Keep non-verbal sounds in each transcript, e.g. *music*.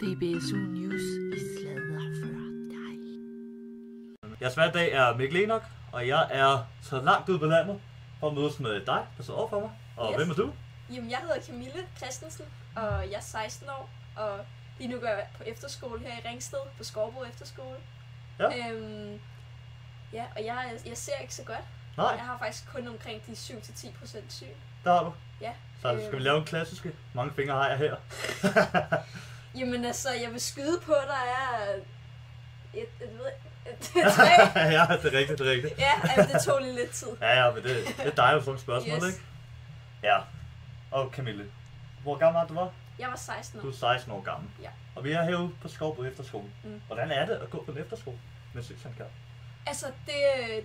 DBSU News i sladder for dig. Jeres hver dag er Mikkel Enoch, og jeg er så langt ud på landet for at mødes med dig, der sidder over for mig. Og Yes. hvem er du? Jamen, jeg hedder Camille Christensen, og jeg er 16 år, og lige nu går jeg på efterskole her i Ringsted, på Skorbo Efterskole. Ja. Øhm, ja, og jeg, jeg ser ikke så godt. Nej, Jeg har faktisk kun omkring de 7-10% syn. der har du. Ja. Så skal vi Øhm. lave en klassiske. Mange fingre har jeg her. *laughs* Jamen altså, jeg vil skyde på, der er et, et, et, et, *laughs* tre. ja, det er rigtigt, det er rigtigt. Ja, altså, det tog lige lidt tid. Ja, ja, men det, det er dig, der får spørgsmål, Yes. ikke? Ja. Og Camille, hvor gammel er du var? Jeg var 16 Du år. er 16 år gammel. Ja. Og vi er herude på Skov på efterskole. Mm. Hvordan er det at gå på en efterskole med synshandicap? Altså, det,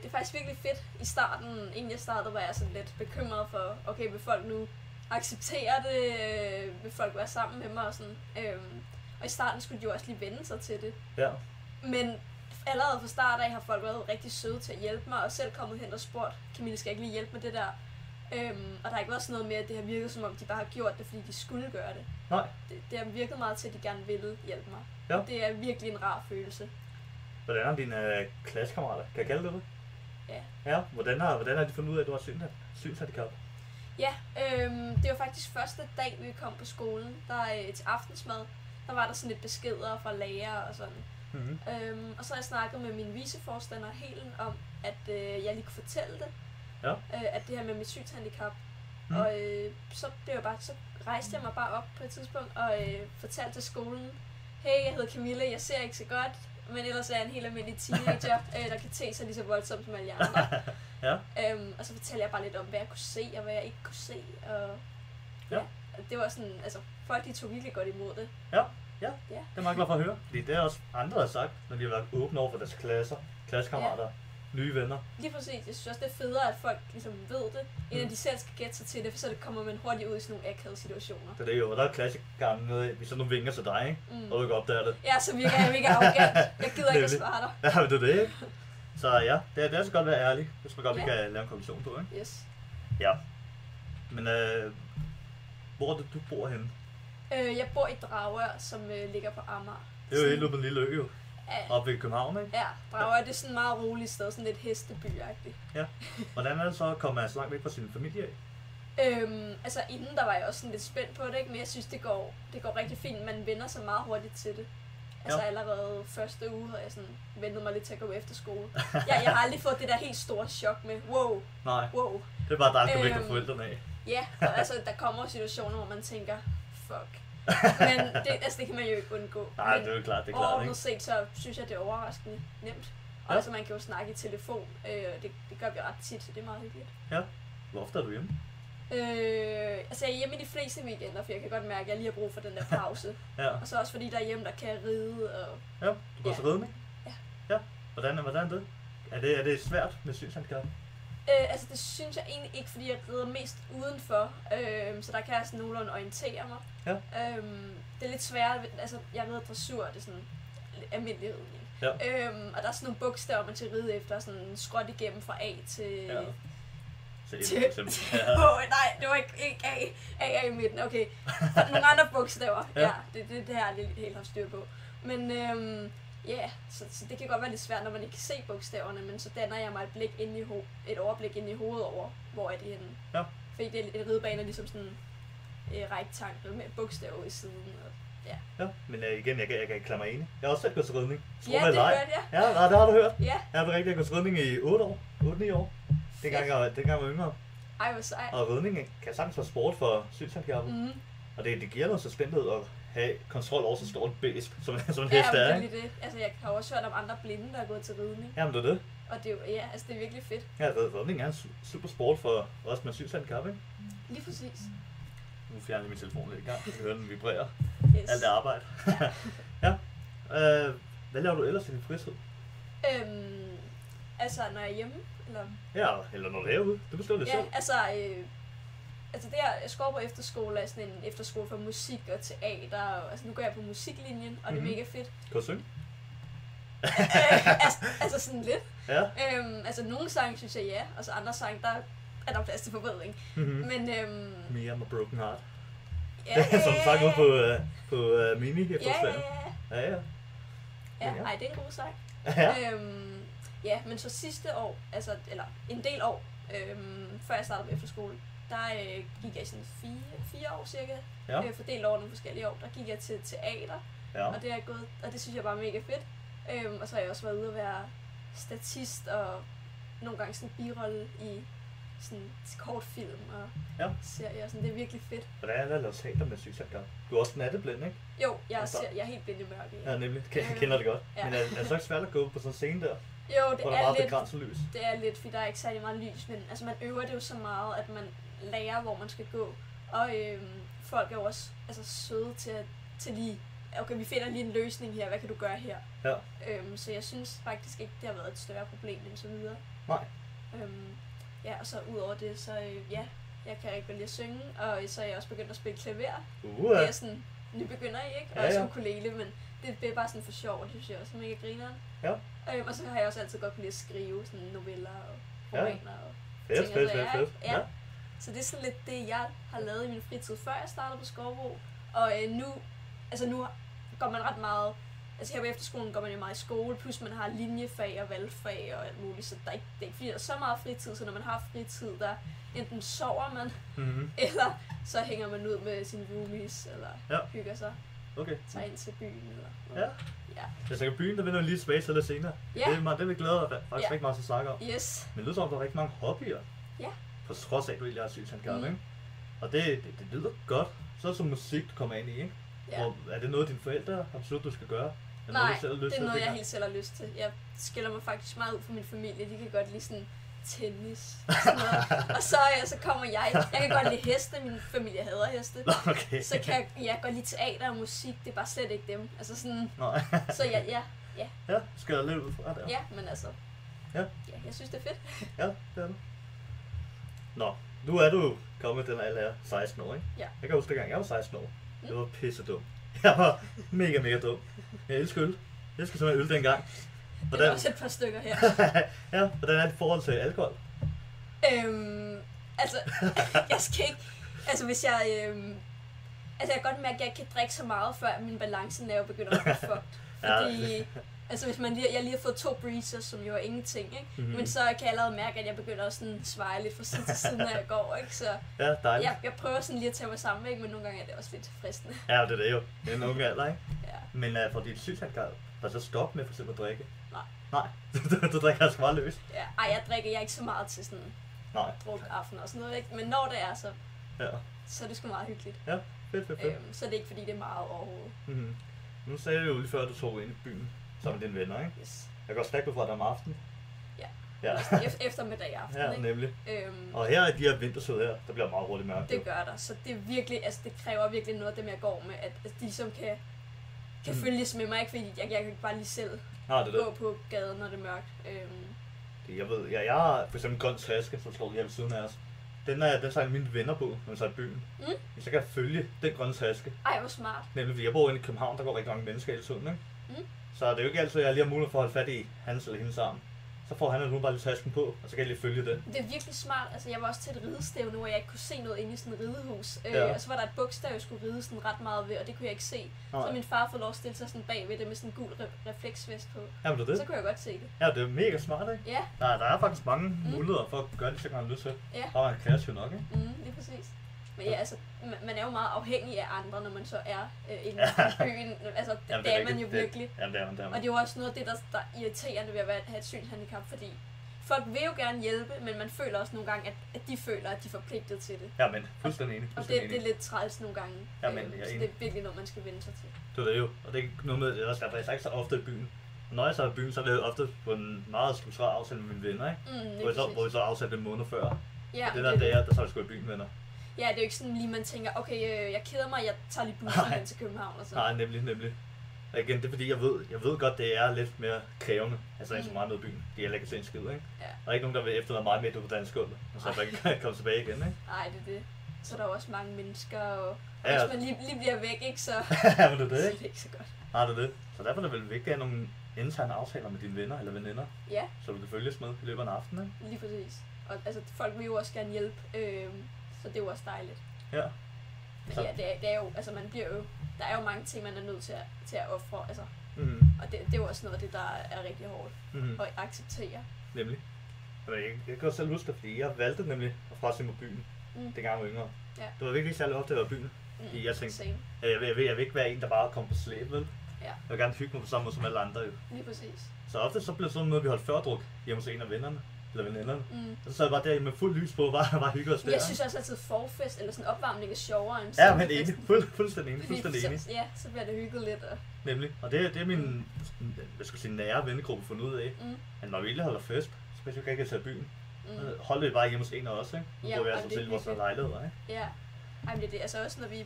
det er faktisk virkelig fedt. I starten, inden jeg startede, var jeg sådan lidt bekymret for, okay, vil folk nu acceptere det? Øh, Vil folk være sammen med mig? Og, sådan. Øhm, og i starten skulle de jo også lige vende sig til det. Ja. Men allerede fra start af har folk været rigtig søde til at hjælpe mig, og selv kommet hen og spurgt, Camille, skal jeg ikke lige hjælpe med det der? Øhm, og der har ikke været sådan noget med, at det har virket som om, de bare har gjort det, fordi de skulle gøre det. Nej. Det, det har virket meget til, at de gerne ville hjælpe mig. Ja. Det er virkelig en rar følelse. Hvordan er dine øh, klassekammerater? Kan jeg kalde det det? Ja. Ja, hvordan har, hvordan har de fundet ud af, at du har syns- synshandicap? Ja, øhm, det var faktisk første dag, vi kom på skolen, der øh, til aftensmad, der var der sådan lidt beskeder fra læger og sådan. Mm-hmm. Øhm, og så har jeg snakket med min viceforstander Helen om, at øh, jeg lige kunne fortælle det. Ja. Øh, at det her med mit synshandicap. Mm. Og øh, så blev jeg bare, så rejste jeg mig bare op på et tidspunkt og øh, fortalte til skolen, hey, jeg hedder Camille, jeg ser ikke så godt, men ellers er jeg en helt almindelig teenager, *laughs* øh, der kan te sig lige så voldsomt som alle andre. *laughs* Ja. Øhm, og så fortalte jeg bare lidt om, hvad jeg kunne se, og hvad jeg ikke kunne se. Og, Ja. ja. Det var sådan, altså, folk de tog virkelig godt imod det. Det er meget glad for at høre. Fordi det er også andre, har sagt, når de har været åbne over for deres klasser, klassekammerater, ja. Nye venner. Lige præcis. Jeg synes også, det er federe, at folk ligesom ved det, inden Mm. de selv skal gætte sig til det, for så det kommer man hurtigt ud i sådan nogle akavede situationer. Det er det jo, og der er klassikeren med, hvis der nu vinker til dig, ikke? Mm. og du ikke opdager det. Ja, så virker jeg mega arrogant. Jeg gider ikke at svare dig. Ja, men det er det, ikke? Så ja, det er, det er så godt at være ærlig, hvis man godt Ja. kan lave en konklusion på, ikke? Yes. Men øh, hvor er det, du bor henne? Øh, jeg bor i Dragør, som øh, ligger på Amager. Det er jo helt ude på en lille ø, jo. Ja, Oppe ved København, ikke? ja, Dragør det er sådan et meget roligt sted, sådan lidt hesteby-agtigt. Hvordan er det så at komme så langt væk fra sin familie af? Øhm, altså inden der var jeg også sådan lidt spændt på det, ikke? men jeg synes, det går, det går rigtig fint. Man vender sig meget hurtigt til det. Altså Ja. allerede første uge havde jeg sådan ventet mig lidt til at gå efter skole. Jeg, jeg har aldrig fået det der helt store chok med, wow, Nej, wow. det er bare dig, der skal væk fra Øhm, forældrene af. Ja, og altså der kommer situationer, hvor man tænker, fuck. Men det, altså, det kan man jo ikke undgå. Nej, det er jo klart, det er klart, overordnet set, så synes jeg, det er overraskende nemt. Og Ja. altså, man kan jo snakke i telefon, øh, det, det gør vi ret tit, så det er meget hyggeligt. Hvor ofte er du hjemme? Øh, altså jeg er hjemme i de fleste weekender, for jeg kan godt mærke, at jeg lige har brug for den der pause. *laughs* Ja, og så også fordi der er hjemme, der kan jeg ride. Og... ja. Du går Ja. til ridning? Ja. Ja. Hvordan, hvordan er det? Er det, er det svært med synshandicap? Øh, altså det synes jeg egentlig ikke, fordi jeg rider mest udenfor. Øh, så der kan jeg sådan nogenlunde orientere mig. Ja. Øh, det er lidt sværere, altså jeg rider dressur, det er sådan almindelig ridning. Ja. Øhm, og der er sådan nogle bogstaver, man skal ride efter, sådan skråt igennem fra A til... Ja. Til- for eksempel. Ja. Åh, nej, det var ikke, ikke A, A er i midten, okay. *laughs* Nogle andre bogstaver, Ja. ja, det, det, det har jeg lige helt haft styr på. Men øhm, ja, yeah, så, så, det kan godt være lidt svært, når man ikke kan se bogstaverne, men så danner jeg mig et, blik ind i ho- et overblik ind i hovedet over, hvor er de henne. Ja. Fordi det er en ridebane er ligesom sådan en øh, rektangel med bogstaver i siden. Og, ja. Men uh, igen, jeg kan, jeg kan ikke klare mig enig. Jeg har også selv gået til ridning. Tro ja, det hørte jeg. Ja, nej, det har du hørt. Ja, Jeg har jeg har gået til ridning i 8 år. 8-9 år. Dengang jeg, dengang jeg var yngre. ej hvor sej. Og ridning kan sagtens være sport for synshandicappede. Mm. Og det, det giver noget selvstændighed at have kontrol over så stort et bæst, som, *laughs* som en Ja, hest er, det er det. Altså, jeg har også hørt om andre blinde, der er gået til ridning. Jamen, det er det. Og det er jo, ja, altså, det er virkelig fedt. Ja, rid- ridning er en su- super sport for os med synshandicap, ikke? Lige præcis. Nu fjerner jeg min telefon lidt i gang. Jeg kan høre den vibrere. Yes. Alt er arbejde. *laughs* ja. Øh, hvad laver du ellers i din fritid? Øhm, altså, når jeg er hjemme, eller... Ja, eller når du er herude. Du bestemmer det Ja, selv. altså, øh, altså det jeg går på efterskole, er sådan en efterskole for musik og teater, og, altså nu går jeg på musiklinjen, og det er Mhm. mega fedt. Kan du synge? øh, altså, altså sådan lidt. Ja. Øhm, altså nogle sange synes jeg ja, og så andre sange, der er der plads til forbedring. Mm-hmm. Men øhm, Me, I'm a broken heart. Ja, *laughs* Som du sang ud på, uh, på uh, mini her Ja, ja, ja. Ja, ja. Ja, Ja. ej, det er en god sang. *laughs* Ja. Øhm, ja, men så sidste år, altså, eller en del år, øhm, før jeg startede på efterskole, der øh, gik jeg i sådan fire, fire år cirka, Ja. øh, fordelt over nogle forskellige år, der gik jeg til teater, Ja. og det er gået, og det synes jeg bare er mega fedt. Øhm, og så har jeg også været ude at være statist og nogle gange sådan birolle i sådan kortfilm og Ja. serier, og sådan, det er virkelig fedt. Hvordan er det at lave teater med synshandicap? Du er også natteblind, ikke? Jo, jeg, Altså- ser, jeg er helt blind i mørke. Ja, nemlig. Ke- Jeg Øh, kender det godt. ja. Men er, er det så ikke svært at gå på sådan en scene der, Jo, det hvor der er er meget lidt lys? Det er lidt, fordi der er ikke særlig meget lys, men altså, man øver det jo så meget, at man lærer, hvor man skal gå. Og øhm, folk er jo også altså, søde til, at, til lige, okay, vi finder lige en løsning her, hvad kan du gøre her? Ja. Øhm, så jeg synes faktisk ikke, det har været et større problem indtil videre. Nej. Øhm, ja, og så ud over det, så øh, ja, jeg kan rigtig godt lide at synge, og så er jeg også begyndt at spille klaver. Uh, Det er sådan, nu begynder I ikke, og Ja, også ja. ukulele, men det er bare sådan for sjov, og det synes jeg også mega grineren. Ja. Øhm, og så har jeg også altid godt kunne lide at skrive sådan noveller og Ja. romaner og fedt, ting fedt, fedt, fedt. ikke? Ja. Så det er sådan lidt det, jeg har lavet i min fritid, før jeg startede på Skovbro. Og øh, nu, altså nu går man ret meget, altså her på efterskolen går man jo meget i skole, plus man har linjefag og valgfag og alt muligt, så der er ikke, det er ikke fordi, der er så meget fritid, så når man har fritid, der enten sover man, Mhm. *laughs* eller så hænger man ud med sine roomies, eller Ja. hygger sig, Okay. tager ind til byen, eller Ja. noget. Ja. Jeg tænker, byen, der vender vi lige tilbage til lidt senere. Ja. Det er, meget, det vi glæder os faktisk Ja. rigtig meget til at snakke om. Yes. Men det lyder som, om, der er rigtig mange hobbyer. Ja. På trods af, at du egentlig har synshandicap, Mm. ikke? Og det, det, det, lyder godt. Så er det som musik, du kommer ind i, ikke? Ja. Hvor, er det noget, dine forældre har besluttet, du skal gøre? Er Nej, du selv har lyst det er til noget, jeg helt selv har lyst til. Jeg skiller mig faktisk meget ud fra min familie. De kan godt lide sådan tennis *laughs* og sådan noget. og så, ja, så kommer jeg. Jeg kan godt lide heste. Min familie hader heste. Okay. Så kan jeg, jeg godt lide teater og musik. Det er bare slet ikke dem. Altså sådan, Nej. *laughs* så ja, ja, ja, skal jeg lidt ud fra der? ja, men altså. Ja. ja. jeg synes, det er fedt. Ja, det er det. Nå, nu er du kommet den alder af 16 år, ikke? Ja. Jeg kan huske, dengang jeg var 16 år. Jeg Mm. var pisse dum. *laughs* Jeg var mega, mega dum. Jeg elsker øl. Jeg elsker simpelthen øl dengang. Det er Hvordan, også et par stykker her. *laughs* ja, hvordan er det forhold til alkohol? Øhm, altså, *laughs* jeg skal ikke... Altså, hvis jeg... Øhm, altså, jeg kan godt mærke, at jeg ikke kan drikke så meget, før min balancenerve begynder at blive fucked. Ja. Altså, hvis man lige, jeg lige har fået to breezers, som jo er ingenting, ikke? Mhm. Men så kan jeg allerede mærke, at jeg begynder at sådan sveje lidt fra side til side, når jeg går, ikke? Så Ja, dejligt. jeg, jeg prøver sådan lige at tage mig sammen, ikke? Men nogle gange er det også lidt fristende. Ja, det er det jo. Det er en unge alder, ikke? Ja. Men uh, for dit synshandicap, der så stop med for eksempel at drikke? Nej. Nej, *laughs* du, du drikker altså meget løs. ja. Ej, jeg drikker jeg er ikke så meget til sådan Nej. druk aften og sådan noget, ikke? Men når det er, så, Ja, så er det sgu meget hyggeligt. fedt, fedt, fedt. Øhm, så er det ikke, fordi det er meget overhovedet. Mm-hmm. Nu sagde du jo lige før, at du tog ind i byen med dine venner, ikke? Yes. Jeg går stærkt ud fra dig om aftenen. Ja. Ja, Efter, eftermiddag aften, ja ikke? nemlig. Øhm, Og her i de her vintersød her, der bliver meget hurtigt mørkt. det gør der, så det er virkelig, altså det kræver virkelig noget af dem, jeg går med, at, at de ligesom kan, kan Mm. følges med mig, ikke? Fordi jeg, jeg kan ikke bare lige selv Nej, det er det. gå på gaden, når det er mørkt. Øhm, Jeg ved, jeg, jeg har for eksempel en grøn taske, som står her ved siden af os. Den, er, den tager mine venner på, når vi tager i byen. Mm. Så kan jeg følge den grønne taske. ej, hvor smart. Nemlig fordi jeg bor inde i København, der går rigtig mange mennesker hele tiden, ikke? Mm. Så det er jo ikke altid, at jeg lige har mulighed for at holde fat i hans eller hendes arm. Så får han hun bare lige tasken på, og så kan jeg lige følge den. Det er virkelig smart. Altså, jeg var også til et ridestævne, hvor jeg ikke kunne se noget inde i sådan et ridehus. Øh, Ja. og så var der et bogstav, jeg skulle ride sådan ret meget ved, og det kunne jeg ikke se. Nej. Så min far får lov at stille sig sådan bagved det med sådan en gul re- refleksvest på. Jamen det er Så det. kunne jeg godt se det. Ja, det er mega smart, ikke? Ja, Nej, der er faktisk mange mm. muligheder for at gøre det, så kan man lyst til. ja. Bare man er kreativ nok, ikke? Mm, lige præcis. Men ja, altså, man, man er jo meget afhængig af andre, når man så er øh, inde Ja. i byen. *laughs* Altså, det, Jamen, det er man jo virkelig. Det, jamen, det er man, det er Og man. det er jo også noget af det, der, der er irriterende ved at have et synshandicap, fordi folk vil jo gerne hjælpe, men man føler også nogle gange, at, at de føler, at de er forpligtet til det. Ja, men fuldstændig enig. Og det, det er lidt træls nogle gange. Jamen, Øhm, jeg er så enig. det er virkelig noget, man skal vende sig til. Det er det jo. Og det er noget med, det er også derfor, jeg ikke så ofte i byen. Og når jeg så er i byen, så er det ofte på en meget struktureret aftale med mine venner, ikke? Mm, Hvor vi, så, præcis. hvor vi så afsatte en måned før. ja, og det men der det, dag, der så sgu i byen, venner. Ja, det er jo ikke sådan lige, man tænker, okay, øh, jeg keder mig, jeg tager lige bussen hen til København og så. Nej, nemlig, nemlig. Og igen, det er fordi, jeg ved, jeg ved godt, det er lidt mere krævende. Altså, ikke så Mm. meget med i byen. De er ikke se en skid, ikke? Ja. Der er ikke nogen, der vil efterlade mig midt ude på dansk gulv. Og så ikke kan *laughs* komme tilbage igen, ikke? Nej, det er det. Så er der jo også mange mennesker, og Ja, hvis man lige, lige bliver væk, ikke, så, *laughs* ja, men det er så det, er ikke? det ikke så godt. Nej, det er det. Så derfor er det vel vigtigt at have nogle interne aftaler med dine venner eller veninder, Ja, så du kan følges med i løbet af en aften, ikke? lige præcis. Og altså, folk vil jo også gerne hjælpe, øh, så det er jo også dejligt. Ja. Så- ja, det er, det er jo, altså man bliver jo, der er jo mange ting, man er nødt til at, til at ofre, altså, Mm. og det, det er jo også noget af det, der er rigtig hårdt Mm. at acceptere. Nemlig. Jamen, Jeg, jeg kan jo selv huske det, fordi jeg valgte nemlig at frasige mig byen, Mm. dengang jeg var yngre. Ja. Det var virkelig særlig ofte, at jeg var byen. Mm, Fordi jeg tænkte- same. Jeg vil, jeg, vil, jeg vil ikke være en, der bare kommer på slæb, vel? Ja. Jeg vil gerne hygge mig på samme måde som alle andre, jo. Lige præcis. Så ofte så blev det sådan noget, at vi holdt førdruk hjemme hos en af vennerne, eller veninderne. Mm. Og så sad jeg bare der med fuld lys på, bare, bare hygge os der. Jeg synes også altid, forfest eller sådan opvarmning er sjovere end Ja, men enig. Fuld, fuldstændig enig. Fuldstændig enig. så, ja, så bliver det hygget lidt. Og, Nemlig. Og det, det er min jeg skal sige, nære vennegruppe fundet ud af. mm, At når vi egentlig holder fest, så skal vi ikke tage i byen. mm, Mm. Holder vi bare hjemme hos en af os, ikke? Ja, bor vi og altså det selv vores lejligheder, ikke? ja. Ej, men det er det. Altså også når vi...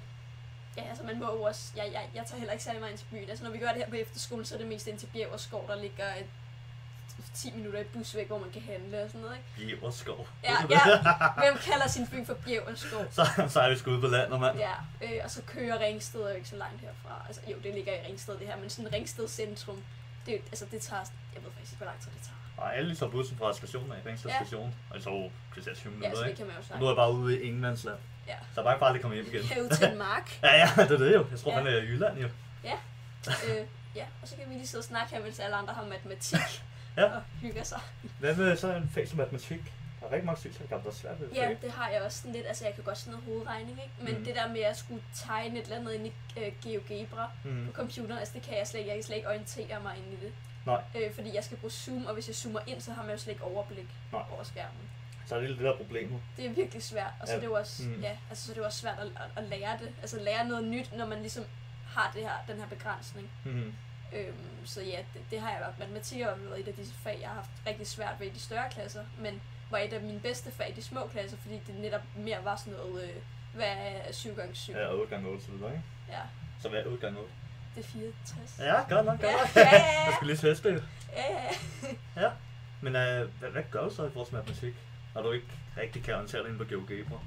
Ja, altså man må jo også... Jeg, jeg, jeg tager heller ikke særlig meget ind til byen. Altså når vi gør det her på efterskole, så er det mest ind til Bjergerskov, der ligger et 10 minutter i bus væk, hvor man kan handle og sådan noget, ikke? Bjæverskov. Ja, ja. Hvem kalder sin by for Bjergerskov? Så, så er vi sgu ude på landet, mand. Ja, øh, og så kører Ringsted er jo ikke så langt herfra. Altså jo, det ligger i Ringsted det her, men sådan Ringsted centrum, det, er altså, det tager, jeg ved faktisk ikke, hvor lang tid det tager. Og alle tager bussen fra stationen af, Ringsted Ja. station. Og så er kvarter 20 Ja, minutter, så det kan man jo snakke. nu er jeg bare ude i Ingemandsland. Ja. Så jeg bare bare komme hjem igen. *laughs* Have til en mark. *laughs* Ja, ja, det er det jo. Jeg tror, Ja. han er i Jylland jo. øh, ja, og så kan vi lige sidde og snakke her, mens alle andre har matematik *laughs* Ja. og hygger sig. Hvad med så en fag som matematik? Der er rigtig mange sygeselskaber, der er svært ved det Ja, det har jeg også sådan lidt. Altså, jeg kan godt sådan noget hovedregning, ikke? Men mm. det der med at skulle tegne et eller andet ind i øh, GeoGebra Mm. på computeren, altså det kan jeg slet ikke. Jeg kan slet ikke orientere mig ind i det. Nej. Øh, fordi jeg skal bruge zoom, og hvis jeg zoomer ind, så har man jo slet ikke overblik Nej. over skærmen. Så er det lidt det der problemet. Det er virkelig svært, og så Ja. er det jo også, Mm. mm. ja, altså, så er det jo også svært at, at, at, lære det. Altså lære noget nyt, når man ligesom har det her, den her begrænsning. Mm. Øhm, så ja, det, det har jeg været. Matematik har været et af disse fag, jeg har haft rigtig svært ved i de større klasser, men var et af mine bedste fag i de små klasser, fordi det netop mere var sådan noget, øh, hvad er 7 gange 7 Ja, 8 gange 8 så videre, ikke? ja, Så hvad er 8 gange 8? det er 64. Ja, godt nok, godt ja, nok. ja, Jeg ja, *laughs* skulle lige teste det. ja, ja. Men øh, hvad, hvad gør du så i forhold til matematik? Når du ikke rigtig kan orientere dig inde på GeoGebra?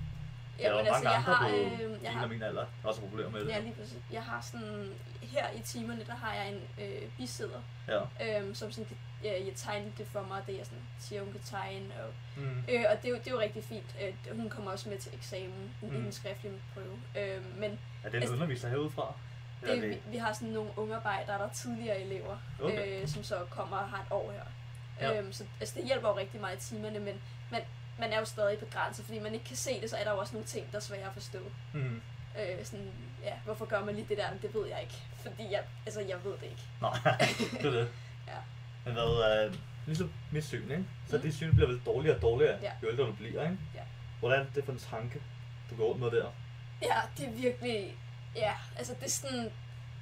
Der er jo Jamen, altså, mange jeg andre har, på øh, jeg har, min alder, der også problemer med det. ja, lige præcis. Jeg har sådan, her i timerne, der har jeg en øh, bisæder, Ja. øhm, som sådan kan øh, tegne det for mig, det jeg sådan siger, hun kan tegne, og Mm. Øh, og det er, jo, det er jo rigtig fint. Øh, det- hun kommer også med til eksamen mm. i Mm. en skriftlig prøve. Øh, men Er det en Altså- underviser herudefra? Det, er vi, vi har sådan nogle unge arbejdere, der er tidligere elever, Okay. øh, som så kommer og har et år her. Ja. Ja. Øh, så altså, det hjælper jo rigtig meget i timerne, men man, man er jo stadig begrænset, fordi man ikke kan se det, så er der jo også nogle ting, der er svære at forstå. Mm. Øh, sådan, ja, hvorfor gør man lige det der? Det ved jeg ikke, fordi jeg, altså, jeg ved det ikke. Nej, *laughs* det er det. *laughs* Ja. Men hvad, øh, ligesom mit syn, ikke? Så Mm. dit syn bliver vel dårligere og dårligere, Ja. jo ældre du bliver, ikke? Ja. Hvordan er det for en tanke, du går rundt med der? Ja, det er virkelig... Ja, altså det er sådan...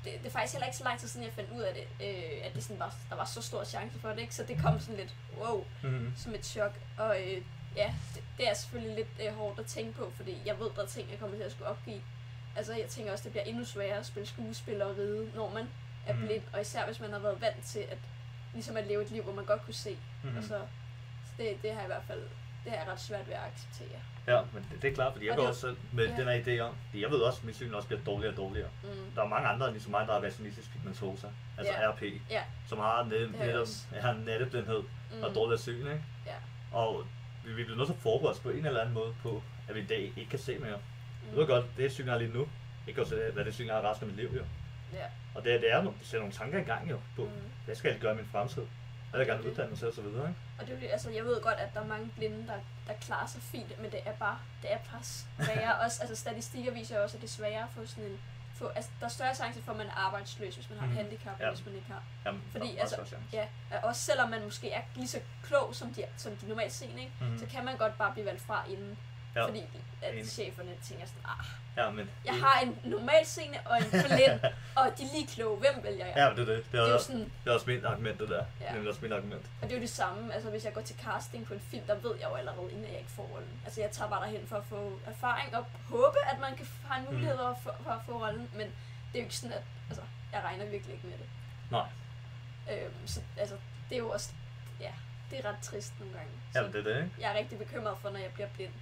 Det, det er faktisk heller ikke så lang tid siden, jeg fandt ud af det, øh, at det sådan var, der var så stor chance for det, ikke? Så det kom sådan lidt, wow, Mm. som et chok. Og øh, ja, det, det er selvfølgelig lidt øh, hårdt at tænke på, fordi jeg ved, der er ting, jeg kommer til at skulle opgive. Altså, jeg tænker også, det bliver endnu sværere at spille skuespil og ride, når man er Mhm. blind. Og især hvis man har været vant til at, ligesom at leve et liv, hvor man godt kunne se. Mm. Og så, så det, det har jeg i hvert fald det har jeg ret svært ved at acceptere. Ja, men det, det er klart, fordi jeg Og går det- også selv med ja. den her idé om, fordi jeg ved også, at mit syn også bliver dårligere og dårligere. Mm. Der er mange andre, ligesom mig, der har rationalistisk pigmentosa, altså Ja. RP, Ja. som har net, netop også. har natteblindhed Mm. og dårligere syn, ikke? Ja. Og vi, bliver nødt til at forberede os på en eller anden måde på, at vi i dag ikke kan se mere. Mm. Jeg ved godt, det syn, jeg lige nu, ikke også hvad det syn, jeg har resten af mit liv, jo. Ja. Og det, det er, det sætter nogle tanker i gang, jo, på, Mm. hvad skal jeg gøre i min fremtid? Hvad vil jeg gerne uddanne mig selv og så videre, ikke? Og det er altså, jeg ved godt, at der er mange blinde, der, der klarer sig fint, men det er bare, det er bare sværere. *laughs* også, altså, statistikker viser også, at det er sværere at få sådan en, få, altså, der er større chance for, at man er arbejdsløs, hvis man har et Mhm. handicap, Ja. hvis man ikke har. Jamen, Fordi, altså. Ja, og også selvom man måske er lige så klog, som de, som de normalt seende, ikke? Mhm. så kan man godt bare blive valgt fra inden. Ja. Fordi at Enig. cheferne tænker sådan, ah, Ja, men... jeg har en normal seende og en blind, *laughs* og de er lige kloge, hvem vælger jeg? Ja, det er det. Det er, Det er også, sådan, det er også mit argument, det der. Ja. Ja. Det er også mit argument. Og det er jo det samme, altså hvis jeg går til casting på en film, der ved jeg jo allerede, inden jeg ikke får rollen. Altså jeg tager bare derhen for at få erfaring og håbe, at man kan have en mulighed Mm. for, for at få rollen, men det er jo ikke sådan, at altså, jeg regner virkelig ikke med det. Nej. Øhm, så altså, det er jo også, ja, det er ret trist nogle gange. Så Jamen, det er det, ikke? jeg er rigtig bekymret for, når jeg bliver blind.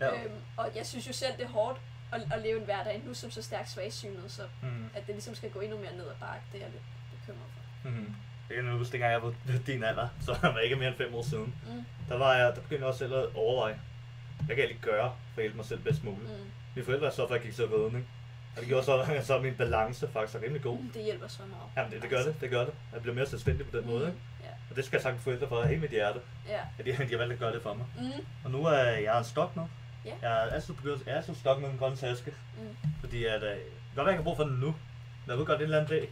Ja. Øhm, og jeg synes jo selv, det er hårdt at, at leve en hverdag, nu som så stærkt svagsynet, så Mm. at det ligesom skal gå endnu mere ned ad bakke, det er jeg lidt bekymret for. Mm-hmm. Jeg kan huske, dengang jeg var din alder, *laughs* så var ikke mere end fem år siden. Mm, Der, var jeg, der begyndte jeg også selv at overveje, hvad kan jeg lige gøre for at hjælpe mig selv bedst muligt. mm, Mine forældre så for, at jeg gik til ridning. Og det gjorde så, *laughs* så min balance faktisk er rimelig god. Mm, Det hjælper så meget. Jamen, det, det gør det, det gør det. Jeg bliver mere selvstændig på den måde, ikke? Ja. Og det skal jeg takke forældre for af hele mit hjerte, Ja. at de, de har valgt at gøre det for mig. Mm. Og nu er jeg en stok nu. Ja. Jeg er altid begyndt, jeg er altid stok med en grøn taske. Mm. Fordi at, øh, godt jeg ikke har brug for den nu. Men jeg ved godt, det er en eller anden dag,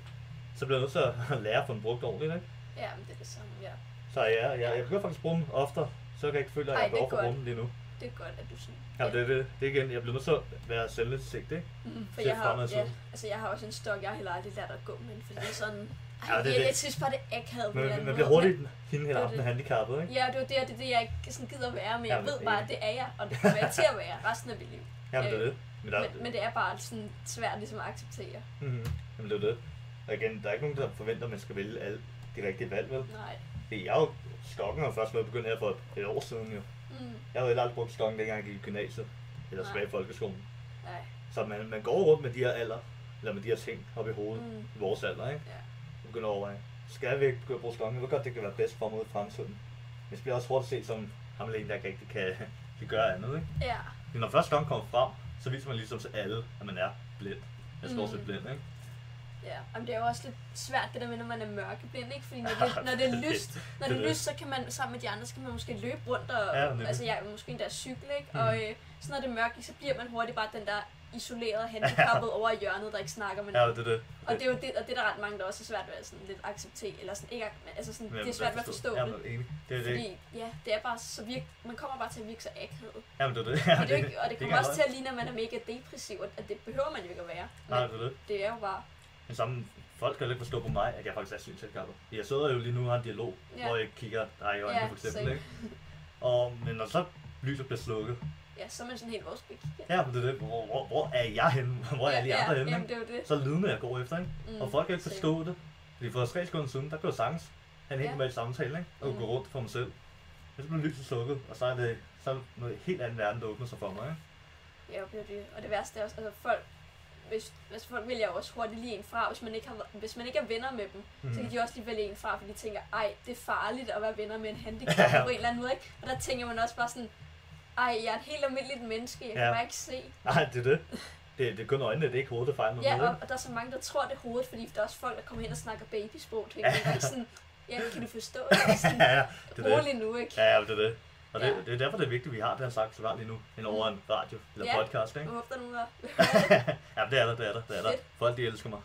så bliver jeg nødt til at *laughs* lære at få den brugt ordentligt, ikke? Ja, men det er det samme, ja. Så ja, jeg, jeg begynder faktisk at bruge den oftere, så jeg kan ikke føle, at Ej, jeg det har behov for bruge den lige nu. Det er godt, at du sådan... Ja, det, er det, det er igen, jeg bliver nødt til at være selvindsigtig, ikke? Mm, for Se jeg har, ja, altså jeg har også en stok, jeg har heller aldrig lært at gå med, fordi det er sådan... Ej, Ja, det jeg, det. jeg, synes bare, det er akavet på Men anden man bliver måde. hurtigt hende med det. handicappet, Men, ikke? ja, det er jo det, det er det, jeg ikke sådan gider være, men Ja, jeg men ved bare, at det er jeg, og det kommer jeg til at være resten af mit liv. Jamen, det er øh, det. Men, der, Men, men det er bare sådan svært ligesom at acceptere. mm-hmm. Jamen, det er det. Og igen, der er ikke nogen, der forventer, at man skal vælge alle de rigtige valg, vel? Nej. Det jeg er jo, stokken har først været begyndt her for et, et år siden, jo. Mm, Jeg havde heller aldrig brugt stokken, dengang jeg gik i gymnasiet. Eller Nej. tilbage i folkeskolen. nej. Så man, man går rundt med de her alder, eller med de her ting op i hovedet, Mm. i vores alder, ikke? Ja. Begynder at overveje, skal vi ikke begynde at bruge stokken? Jeg ved godt, det kan være bedst for ud i fremtiden. Men det bliver også hurtigt set som ham en, der ikke rigtig kan, *laughs* kan gøre andet, ikke? Ja. Men når først stokken kommer frem, så viser man ligesom til alle, at man er blind. Jeg står Mm. set blind, ikke? Ja, Jamen, det er jo også lidt svært det der med, når man er mørkeblind, ikke? Fordi når det, når det er lyst, når det Det er er lyst, så kan man sammen med de andre, så kan man måske løbe rundt og, Ja, altså jeg er måske endda cykle, ikke? Mm. Og øh, så når det er mørkt, så bliver man hurtigt bare den der isolerede handicappet over i hjørnet, der ikke snakker med Ja, det er det. Og det er jo det, og det er der ret mange, der også er svært ved at sådan lidt acceptere, eller sådan ikke, altså sådan, Men det er svært ved at forstå ja, det. enig. Det er det. Fordi, ja, det er bare så virke, man kommer bare til at virke så akavet. Jamen, det er det. Og det, er ikke, og det kommer kan også til at ligne, at man er mega depressiv, og at det behøver man jo ikke at være. Nej, Men det er det. det er jo bare, Men samme folk kan jo ikke forstå på mig, at jeg faktisk er synsselskabet. Jeg sidder jo lige nu og har en dialog, Ja. hvor jeg kigger dig i øjnene Ja, for eksempel, ikke? Og, men når så lyset bliver slukket, ja, så er man sådan helt vores big. ja, men det er det. Hvor, hvor, hvor er jeg henne? *laughs* Hvor er alle de ja, andre ja, henne? Jamen, det er det. Så lydende, jeg går efter, ikke? Mm, Og folk kan ikke forstå det. Fordi for tre sekunder siden, der kunne jeg sagtens have en helt Ja. normal samtale, ikke? Og Mm. gå rundt for mig selv. Men så blev lyset slukket, og så er det så er noget helt anden verden, der åbner sig for mig, ikke? Ja, det er det. Og det værste er også, altså folk, hvis, altså folk vælger også hurtigt lige en fra, hvis man ikke, har, hvis man ikke er venner med dem, mm. så kan de også lige vælge en fra, fordi de tænker, ej, det er farligt at være venner med en handicap Ja. *laughs* på en eller anden måde, ikke? Og der tænker man også bare sådan, ej, jeg er et helt almindeligt menneske, jeg kan Ja. bare ikke se. Nej, det er det. Det, det er kun øjnene, det er ikke hovedet, der fejler noget. Ja, og, og der er så mange, der tror, det er hovedet, fordi der er også folk, der kommer hen og snakker babysprog til. Ja. Sådan, ja, kan du forstå det? Sådan, *laughs* ja, ja, det er det. nu, ikke? Ja, ja, det er det. Og det, Ja. det er derfor, det er vigtigt, at vi har den her slags program lige nu, end over en radio eller Ja. podcast, ikke? Jeg håber, der er nogen, der... *laughs* *laughs* ja, det er der, det er der, det er der. Folk, de elsker mig.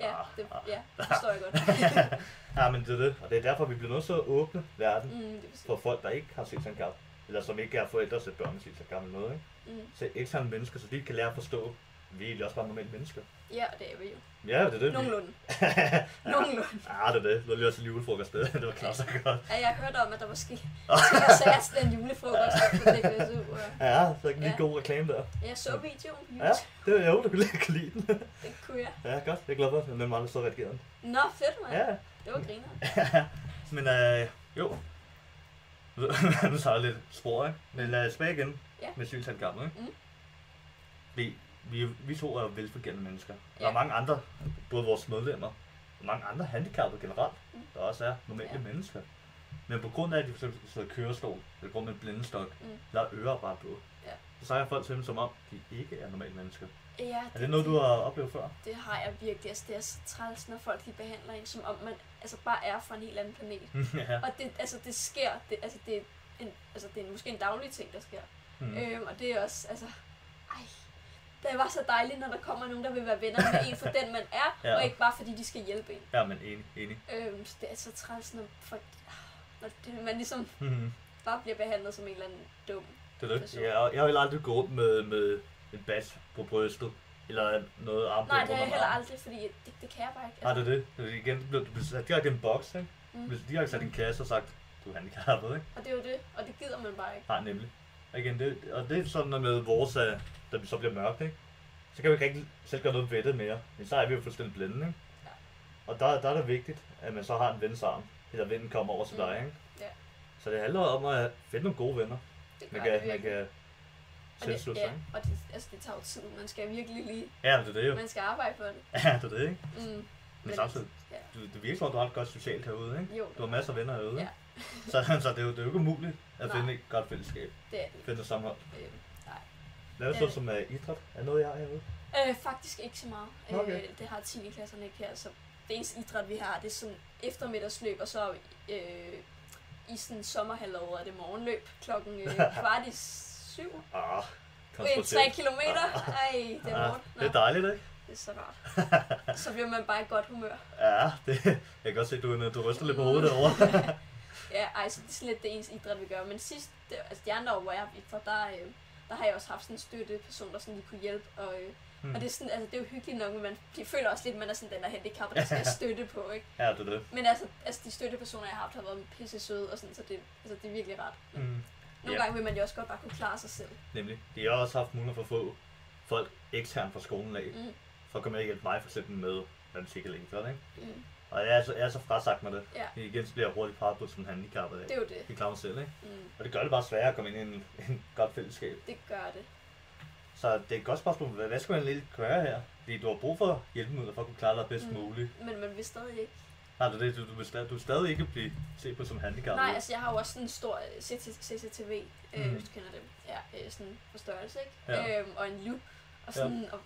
Ja, Ah, det, ah. ja, *laughs* det forstår jeg godt. ja, men det er det. Og det er derfor, vi bliver nødt til at åbne verden Mm, det for folk, der ikke har set sådan kamp. Eller som ikke er forældre til børn med set eller noget, ikke? Mm. Så eksterne mennesker, så de kan lære at forstå, vi er egentlig også bare normale mennesker. Ja, det er vi jo. Ja, det er det. *laughs* Nogenlunde. ja. Nogenlunde. Ah, det er det. Nu er lige også en julefrokost. Det det var klart så godt. Ja, jeg hørte om, at der var ske ting og sager til den julefrokost på DBSU. Og Ja, så er en lige Ja. god reklame der. jeg så videoen Ja, det er jo, du lige kan lide den. *laughs* Det kunne jeg. Ja, godt. Jeg er glad for, at den aldrig så redigeret den. Nå, fedt, mand. Ja, Det var griner. *laughs* Men øh, jo. nu tager jeg lidt spor, ikke? Men øh, tilbage igen Ja. med synshandicap, ikke? Mm. Vi, vi, vi to er jo velfungerende mennesker. Der er Ja. mange andre, både vores medlemmer, og mange andre handicappede generelt, der også er normale Ja. mennesker. Men på grund af, at de eksempel sidder i kørestol, eller går med en blindestok, Mm. der er ører bare på. Ja. Så siger folk til dem som om, de ikke er normale mennesker. Ja, Er det noget, du har oplevet før? Det har jeg virkelig. Altså, det er så træls, når folk de behandler en, som om man altså, bare er fra en helt anden planet. *laughs* ja. Og det, altså, det sker. Det, altså, det, er en, altså, det er måske en daglig ting, der sker. Mm. Øhm, og det er også, altså, det var så dejligt, når der kommer nogen, der vil være venner med en for den, man er, Ja. og ikke bare fordi de skal hjælpe en. Ja, men enig, enig. Øhm, så det er så træls, når, folk, når det, man ligesom Mm. bare bliver behandlet som en eller anden dum. Det er det. Ja, jeg vil aldrig gå rundt med, med en badge på brystet, eller noget armbånd Nej, det har jeg heller aldrig, fordi det, det kan jeg bare ikke. Nej, det er det. igen, du bliver, sat direkte i en boks, ikke? Mm. Hvis de har sat en kasse og sagt, du er handicappet, ikke? Og det er jo det, og det gider man bare ikke. Nej, nemlig. Og igen, det, og det er sådan noget med vores, uh, da vi så bliver mørkt, ikke? Så kan vi ikke rigtig selv gøre noget ved det mere. Men så er vi jo fuldstændig blinde, ikke? Ja. Og der, der er det vigtigt, at man så har en vens arm, eller vennen kommer over til Mm. dig, ikke? Ja. Så det handler om at finde nogle gode venner, Det man kan, det man kan Og det, tilslutte ja, sig, ikke? og det, altså, det tager jo tid. Man skal virkelig lige, Ja, det er det jo. man skal arbejde for det. *laughs* Ja, det er det, ikke? Mm. Men Men samtidig, ja. du, det virker som om, du har et godt socialt herude, ikke? Jo, Du har masser af venner herude, Ja. Så, *laughs* så det, er jo, det er jo ikke umuligt at Nej. finde et godt fællesskab, det er det. finde et sammenhold. Øhm, nej. Laver du så Øh. som uh, idræt? Er noget, jeg er herude? Øh, faktisk ikke så meget. Okay. Øh, det har 10. klasserne ikke her, så det eneste idræt, vi har, det er sådan eftermiddagsløb, og så øh, i sådan sommerhalvåret er det morgenløb klokken øh, *laughs* kvart i syv. Ah, Øh, kontroversielt. tre kilometer. Ej, det er Ah. Nå, det er dejligt, ikke? det er så rart. *laughs* Så bliver man bare i godt humør. Ja, det, jeg kan godt se, at du, du ryster lidt på hovedet derovre. Ja, ej, så det er sådan lidt det eneste idræt, vi gør. Men sidst, det, altså de andre år, hvor jeg har for der, øh, der har jeg også haft sådan en støtteperson, der sådan lige kunne hjælpe. Og, øh, mm. og det, er sådan, altså, det er jo hyggeligt nok, men man de føler også lidt, at man er sådan den der handicap, der skal *laughs* støtte på, ikke? Ja, det er det. Men altså, altså de støttepersoner, jeg har haft, har været pisse søde, og sådan, så det, altså, det er virkelig rart. Men Mm. nogle Ja. gange vil man jo også godt bare kunne klare sig selv. Nemlig. De har også haft mulighed for at få folk eksternt fra skolen af, Mm. for at komme og hjælpe mig for eksempel med matematik eller idræt, ikke? Mm. Og jeg er, så, jeg er så frasagt med det. Ja. Igen så bliver jeg hurtigt peget på som handicappet af. Det er jo det. Jeg klarer mig selv, ikke? Mm. Og det gør det bare sværere at komme ind i en, *laughs* en godt fællesskab. Det gør det. Så det er et godt spørgsmål. Hvad, hvad skal man lige gøre her? Fordi du har brug for hjælpemidler for at kunne klare dig bedst Mm. muligt. Men man vil stadig ikke. Har du det? Du, du, vil stadig, du vil stadig ikke blive set på som handicappet? Nej, altså jeg har jo også sådan en stor øh, CT CCTV, øh, Mm. hvis du kender dem. Ja, øh, sådan på størrelse, ikke? Ja. Øhm, og en lup. Og sådan, og,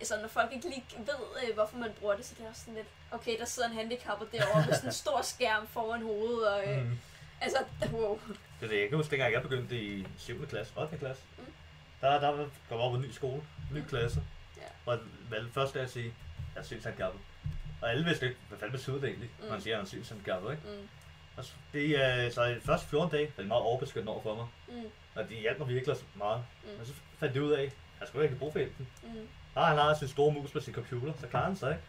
altså, når folk ikke lige ved, øh, hvorfor man bruger det, så det er også sådan lidt, okay, der sidder en handicappet derovre med sådan en stor skærm foran hovedet, og øh, Mm. altså, wow. Det er det. Jeg kan huske, dengang jeg begyndte i 7. klasse, 8. klasse. Mm. Der, der kom jeg op en ny skole, ny klasse. Ja. Og jeg valgte først at sige, jeg er synshandikappet. Og alle vidste ikke, hvad fanden betyder det egentlig, Mm. når man siger, at jeg er synshandikappet, ikke? Mm, Og så, det er, så de første 14 dage var de meget overbeskyttende over for mig. mm, Og de hjalp mig virkelig meget. Mm. Og så fandt de ud af, at jeg skulle ikke bruge for hjælpen. mm. Nej, han har sin store mus på sin computer, så klarer han sig ikke.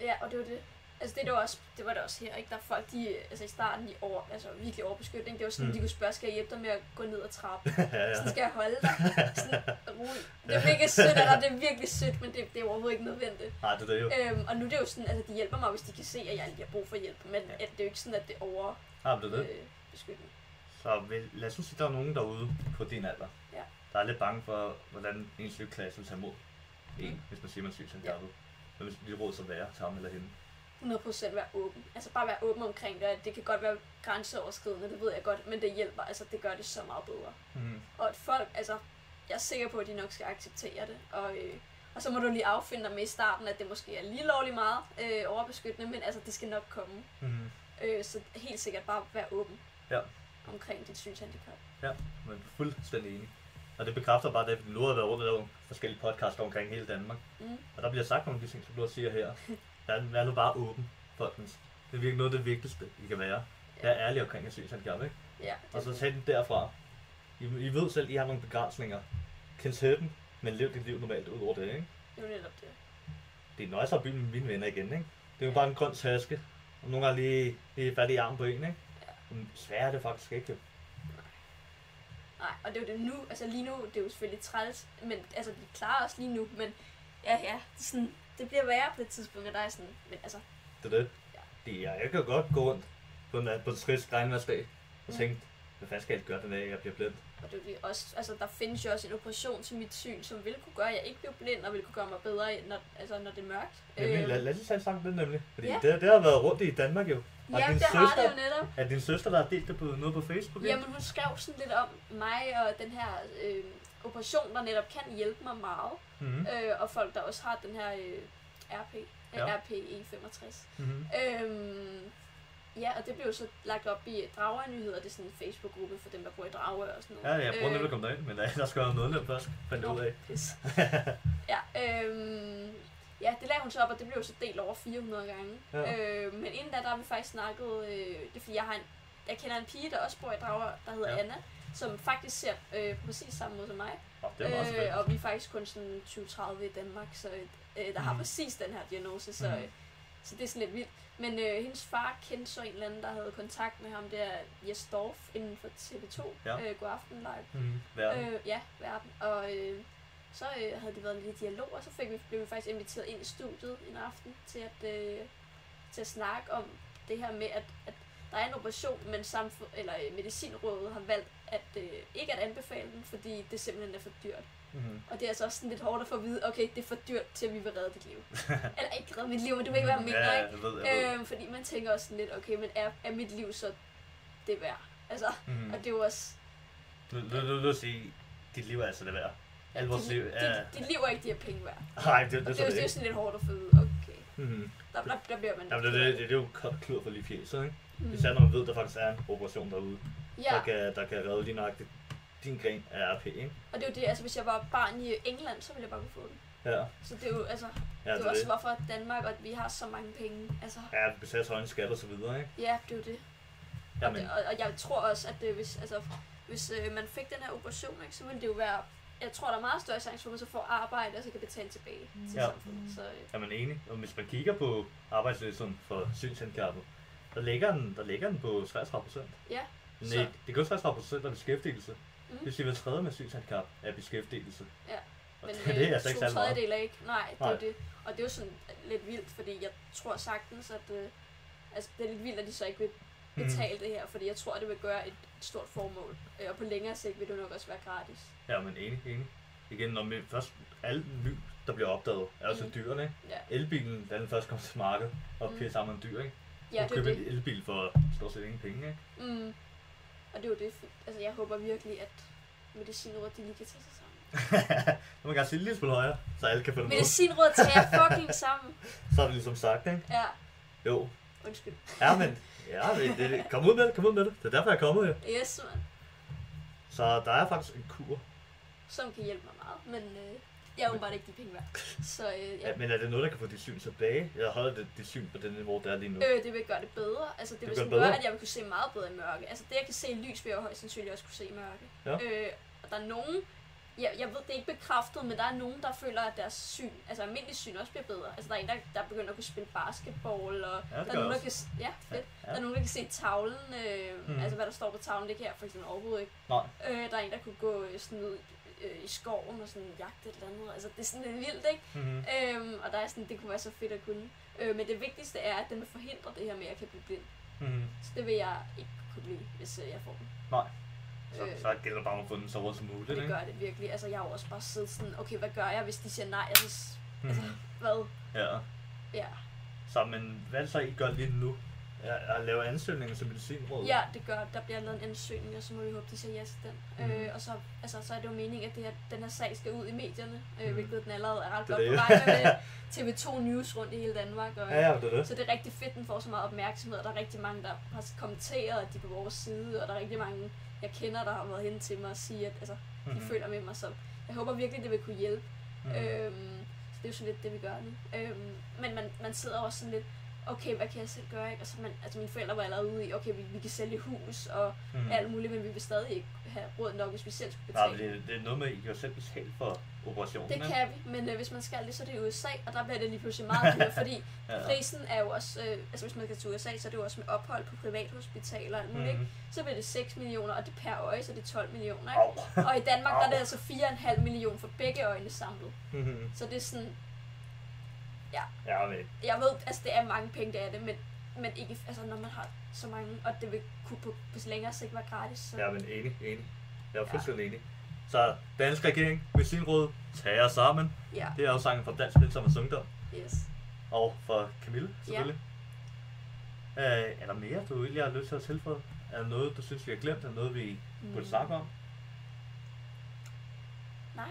Ja, og det var det. Altså det, det, var også, det var det også her, ikke? Der er folk, de, altså i starten, de over, altså virkelig overbeskyttet? Det var sådan, Mm. de kunne spørge, skal jeg hjælpe dig med at gå ned ad trappen? *laughs* ja, ja. Sådan skal jeg holde dig. *laughs* Sådan, rolig. Det er virkelig sødt dig, det er virkelig sødt, men det, det er overhovedet ikke nødvendigt. Nej, det er det jo. Øhm, og nu er det jo sådan, altså de hjælper mig, hvis de kan se, at jeg lige har brug for hjælp, men Ja. det er jo ikke sådan, at det er over Ja, det er det. øh. Så vil, lad os nu sige, at der er nogen derude på din alder, Ja. der er lidt bange for, hvordan ens sygklasse vil tage imod en, Mm. hvis man siger, man er sygshandicappet. Ja. Hvad vil dit råd så være til ham eller hende? 100% være åben. Altså bare være åben omkring det. Det kan godt være grænseoverskridende, det ved jeg godt, men det hjælper. Altså det gør det så meget bedre. Mm. Og at folk, altså jeg er sikker på, at de nok skal acceptere det. Og, øh, og så må du lige affinde dig med i starten, at det måske er lige lovligt meget øh, overbeskyttende, men altså det skal nok komme. Mm. Øh, så helt sikkert bare være åben Ja. omkring dit synshandicap. Men fuldstændig enig. Og det bekræfter bare det, at nu har været rundt og lavet forskellige podcasts omkring hele Danmark. Mm. Og der bliver sagt nogle af de ting, som du siger her. *laughs* Vær, vær nu bare åben, folkens. Det er virkelig noget af det vigtigste, I kan være. Vær ærlig omkring at sygshandicap, ikke? Ja, Og så tag den derfra. I, I ved selv, I har nogle begrænsninger. Kend til dem, men lev dit liv normalt ud over det, ikke? det er jo netop det. Det er nøjes at byen med mine venner igen, ikke? Det er jo bare en grøn taske. Og nogle gange lige, lige fat i armen på en, ikke? Men sværere er det faktisk ikke. Nej, og det er jo det nu, altså lige nu, det er jo selvfølgelig træls, men altså vi klarer os lige nu, men ja, ja, det, sådan, det bliver værre på et tidspunkt, og der er sådan, men altså, Det er det. Det er, jeg kan godt gå rundt på en, på en trist regnværsdag og Mm. tænke, hvad fanden skal jeg gøre den dag, jeg bliver blind? Og det det også, altså der findes jo også en operation til mit syn, som vil kunne gøre, at jeg ikke bliver blind, og vil kunne gøre mig bedre, når, altså når det er mørkt. Nemlig, Øhm, lad, lad os tage en sang om det nemlig. Fordi Ja. det, det har været rundt i Danmark jo. Og ja, din det har søster- det jo netop. Er din søster, der har delt det på noget på Facebook? Jamen hun skrev sådan lidt om mig og den her øh, operation, der netop kan hjælpe mig meget. Mhm. Øh, og folk, der også har den her øh, RP, Ja. ja. RPE65. Mhm. Øhm, ja, og det blev så lagt op i Dragør Nyheder, det er sådan en Facebook-gruppe for dem, der bor i Dragør og sådan Ja, noget. jeg prøver lidt at komme derind, men der, jeg noget lidt først, fandt ud af. Pis. *laughs* ja, øhm, ja, det lagde hun så op, og det blev så delt over 400 gange. Ja. Øh, men inden da, der har vi faktisk snakket, øh, det er fordi, jeg, har en, jeg kender en pige, der også bor i Dragør, der hedder Ja. ja. Anna, som faktisk ser øh, præcis samme måde som mig. Oh, det er meget. Øh, og vi er faktisk kun sådan 20-30 i Danmark, så øh, der har Mhm. præcis den her diagnose, så, Mhm. øh, så det er sådan lidt vildt. Men øh, hendes far kendte så en eller anden, der havde kontakt med ham, det er Jes Dorf inden for TV2, Ja. øh, God Aften Live. Mhm. Verden. Øh, ja, verden. Og øh, så øh, havde de været lidt i dialog, og så fik vi, blev vi faktisk inviteret ind i studiet en aften til at, øh, til at snakke om det her med, at, at der er en operation, men samfund, eller øh, Medicinrådet har valgt at øh, ikke at anbefale den, fordi det simpelthen er for dyrt. Mhm. Og det er altså også sådan lidt hårdt at få at vide, okay, det er for dyrt til, at vi vil redde dit liv. *laughs* eller ikke redde mit liv, men du ved ikke, hvad jeg mener, ja, ikke? jeg ved, jeg ved. Øhm, fordi man tænker også sådan lidt, okay, men er, er mit liv så det værd? Altså, Mhm. og det er jo også, Nu, nu, nu, nu sige, dit liv er altså det værd. Alt vores dit, liv dit, er... dit liv er ikke de her penge værd. *laughs* Nej, det, det, det, det, er jo- det, det er sådan lidt hårdt at få ud. Okay, mm-hmm. der, der, der bliver man Jamen, det, det, det, det er jo klud for lige fjeset, ikke? Mm. Især når man ved, at der faktisk er en operation derude, Ja, der, kan, der kan redde lige nøjagtigt din gren af RP, ikke? og det er jo det, altså hvis jeg var barn i England, så ville jeg bare kunne få den. Ja, Så det er jo, altså, ja det det er er også det. hvorfor Danmark, og at vi har så mange penge. Altså, Ja, det betaler så høje skat og så videre, ikke? ja, det er jo det. Og, Jamen, det, og, og jeg tror også, at det, hvis, altså, hvis øh, man fik den her operation, ikke, så ville det jo være... Jeg tror, der er meget større chance for, at man så får arbejde, og så kan betale tilbage til Ja. samfundet. Så, øh, er man enig? Og hvis man kigger på arbejdsløsheden for synshandicappede, der ligger den, der ligger den på 33 procent. ja, Nej, Så- det er kun 33 procent af beskæftigelse. Mm. Det vil sige, at hver tredje med synshandicap er beskæftigelse. Ja, men det, *laughs* det er øh, altså ikke særlig meget. tredjedele er ikke. Nej, det er Nej. jo det. Og det er jo sådan lidt vildt, fordi jeg tror sagtens, at øh, altså, det er lidt vildt, at de så ikke vil Mhm. betale det her, fordi jeg tror, det vil gøre et stort formål. Øh, og på længere sigt vil det nok også være gratis. Ja, men enig, enig. Igen, når man først alle ny, der bliver opdaget, er jo så Mhm. dyre, ikke? Ja, Elbilen, da den først kom til markedet, og Mm. pisse sammen en dyr, ikke? ja du er køber en elbil for stort set ingen penge, ikke? Mm. Og det er jo det. Altså, jeg håber virkelig, at Medicinrådet, de lige kan tage sig sammen. nu må jeg gerne sige en lille smule højere, så alle kan få det med. Medicinrådet tager *laughs* fucking sammen. Så er det ligesom sagt, ikke? Ja, Jo. undskyld. Ja, men... Ja, det, det, kom ud med det, kom ud med det. Det er derfor, jeg er kommet, jo. Yes, man. Så der er faktisk en kur. Som kan hjælpe mig meget, men øh, jeg er åbenbart ikke de penge værd. Så øh, ja. Ja, men er det noget, der kan få dit syn tilbage? Jeg holder det, dit syn på det niveau, der er lige nu. Øh, det vil gøre det bedre. Altså, det, Det vil sådan det gøre, at jeg vil kunne se meget bedre i mørke. Altså, det jeg kan se i lys, vil jeg højst sandsynligt også kunne se i mørke. Ja. Øh, og der er nogen, jeg, jeg ved, det er ikke bekræftet, men der er nogen, der føler, at deres syn, altså almindelig syn også bliver bedre. Altså, der er en, der, der begynder at kunne spille basketball, og Ja, der er nogen, der kan, ja, fedt. Ja. Der er nogen, der kan se tavlen, øh, Mhm. altså hvad der står på tavlen, det kan jeg for eksempel overhovedet ikke. Nej. Øh, der er en, der kunne gå øh, sådan ud øh, i skoven og sådan jagte et eller andet. Altså, det er sådan lidt vildt, ikke? Mm-hmm. Øhm, og der er sådan, det kunne være så fedt at kunne. Øh, men det vigtigste er, at den vil forhindre det her med, at jeg kan blive blind. Mm-hmm. Så det vil jeg ikke kunne blive, hvis øh, jeg får den. Nej. Så, Øh. så gælder det bare om at få den så hurtigt som muligt, Det ikke? gør det virkelig. Altså, jeg har også bare siddet sådan, okay, hvad gør jeg, hvis de siger nej? Altså, s- altså hvad? Ja. Ja. Så, men hvad er det så, I gør lige nu? At, at lave ansøgninger til medicinrådet? ja, det gør, der bliver lavet en ansøgning, og så må vi håbe, de siger ja til den. Mhm. Øh, og så, altså, så er det jo meningen, at det her, den her sag skal ud i medierne, øh, Mhm. hvilket den allerede er ret godt på vej med. *laughs* TV2 News rundt i hele Danmark. Og, Ja, ja, det er det. Så det er rigtig fedt, den får så meget opmærksomhed, og der er rigtig mange, der har kommenteret, at de er på vores side, og der er rigtig mange, jeg kender, der har været hen til mig og sige, at altså, de Mhm. føler med mig, så jeg håber virkelig, det vil kunne hjælpe. Mhm. Øhm, så det er jo sådan lidt det, vi gør nu. Øhm, men man, man sidder også sådan lidt, okay, hvad kan jeg selv gøre? Ikke? Altså, man, altså mine forældre var allerede ude i, okay, vi, vi kan sælge hus og mm. alt muligt, men vi vil stadig ikke have råd nok, hvis vi selv skulle Nej, betale. men det, det er noget med, at I kan selv betale for operationen, det ikke? kan vi, men øh, hvis man skal det, så er det i USA, og der bliver det lige pludselig meget dyrt, *laughs* fordi Ja. prisen er jo også, øh, altså hvis man skal til USA, så er det jo også med ophold på privathospitaler og alt muligt, ikke? så bliver det 6 millioner, og det er per øje, så det er 12 millioner. Ikke? Au. Og i Danmark, der er det Au. altså 4,5 millioner for begge øjne samlet. Mhm. Så det er sådan, Ja, men jeg ved, altså det er mange penge, det er det, men, men ikke, altså når man har så mange, og det vil kunne på, på længere sigt være gratis. Så. Ja, men enig, enig. Jeg er fuldstændig enig. Så dansk regering, medicinråd, tager jer sammen. ja. Det er jo sangen fra Dansk Som Ungdom. Yes. Og for Camille, selvfølgelig. Ja. Øh, er der mere, du egentlig har lyst til at tilføje? Er der noget, du synes, vi har glemt? Er der noget, vi burde snakke om? Nej,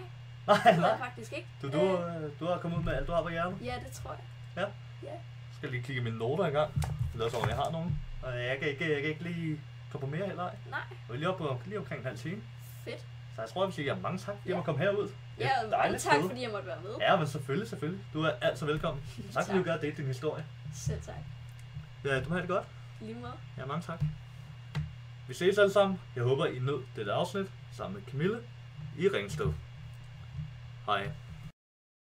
Nej, det jeg nej. faktisk ikke. Du, du, øh, du har kommet ud med alt, du har på hjernen. Ja, det tror jeg. Jeg skal lige kigge i mine noter engang. Det er så, om jeg har nogen. Og jeg kan ikke, jeg kan ikke lige komme på mere heller. ej. Nej, Jeg er lige, op på, lige omkring en halv time. fedt. Så jeg tror, jeg vil sige, at mange tak, fordi jeg Ja. må komme herud. Det er Ja, mange tak, sted. fordi jeg måtte være med. Ja, men selvfølgelig, selvfølgelig. Du er altid velkommen. *laughs* Tak fordi du Tak. gør det, din historie. Selv tak. Ja, du må have det godt. Lige måde. Ja, mange tak. Vi ses alle sammen. Jeg håber, I nød dette afsnit sammen med Camille i Ringsted. Hi.